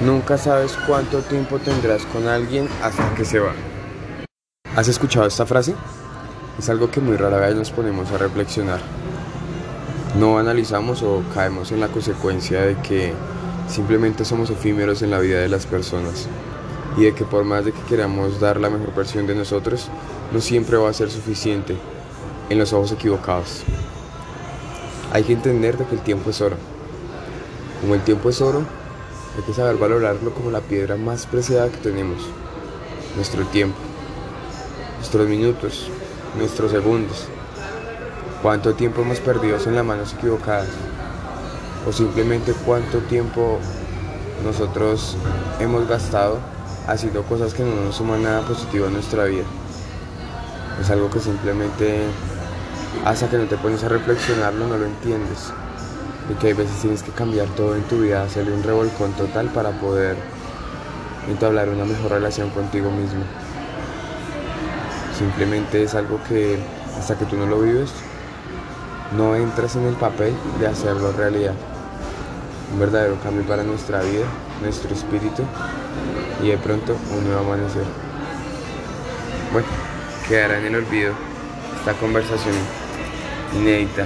Nunca sabes cuánto tiempo tendrás con alguien hasta que se va. ¿Has escuchado esta frase? Es algo que muy rara vez nos ponemos a reflexionar. No analizamos o caemos en la consecuencia de que simplemente somos efímeros en la vida de las personas y de que por más de que queramos dar la mejor versión de nosotros, no siempre va a ser suficiente en los ojos equivocados. Hay que entender de que el tiempo es oro. Como el tiempo es oro, hay que saber valorarlo como la piedra más preciada que tenemos. Nuestro tiempo, nuestros minutos, nuestros segundos. Cuánto tiempo hemos perdido en las manos equivocadas. O simplemente cuánto tiempo nosotros hemos gastado haciendo cosas que no nos suman nada positivo a nuestra vida. Es algo que simplemente hasta que no te pones a reflexionarlo no lo entiendes y que a veces tienes que cambiar todo en tu vida, hacerle un revolcón total para poder entablar una mejor relación contigo mismo. Simplemente es algo que hasta que tú no lo vives, no entras en el papel de hacerlo realidad. Un verdadero cambio para nuestra vida, nuestro espíritu y de pronto un nuevo amanecer. Bueno, quedará en el olvido esta conversación inédita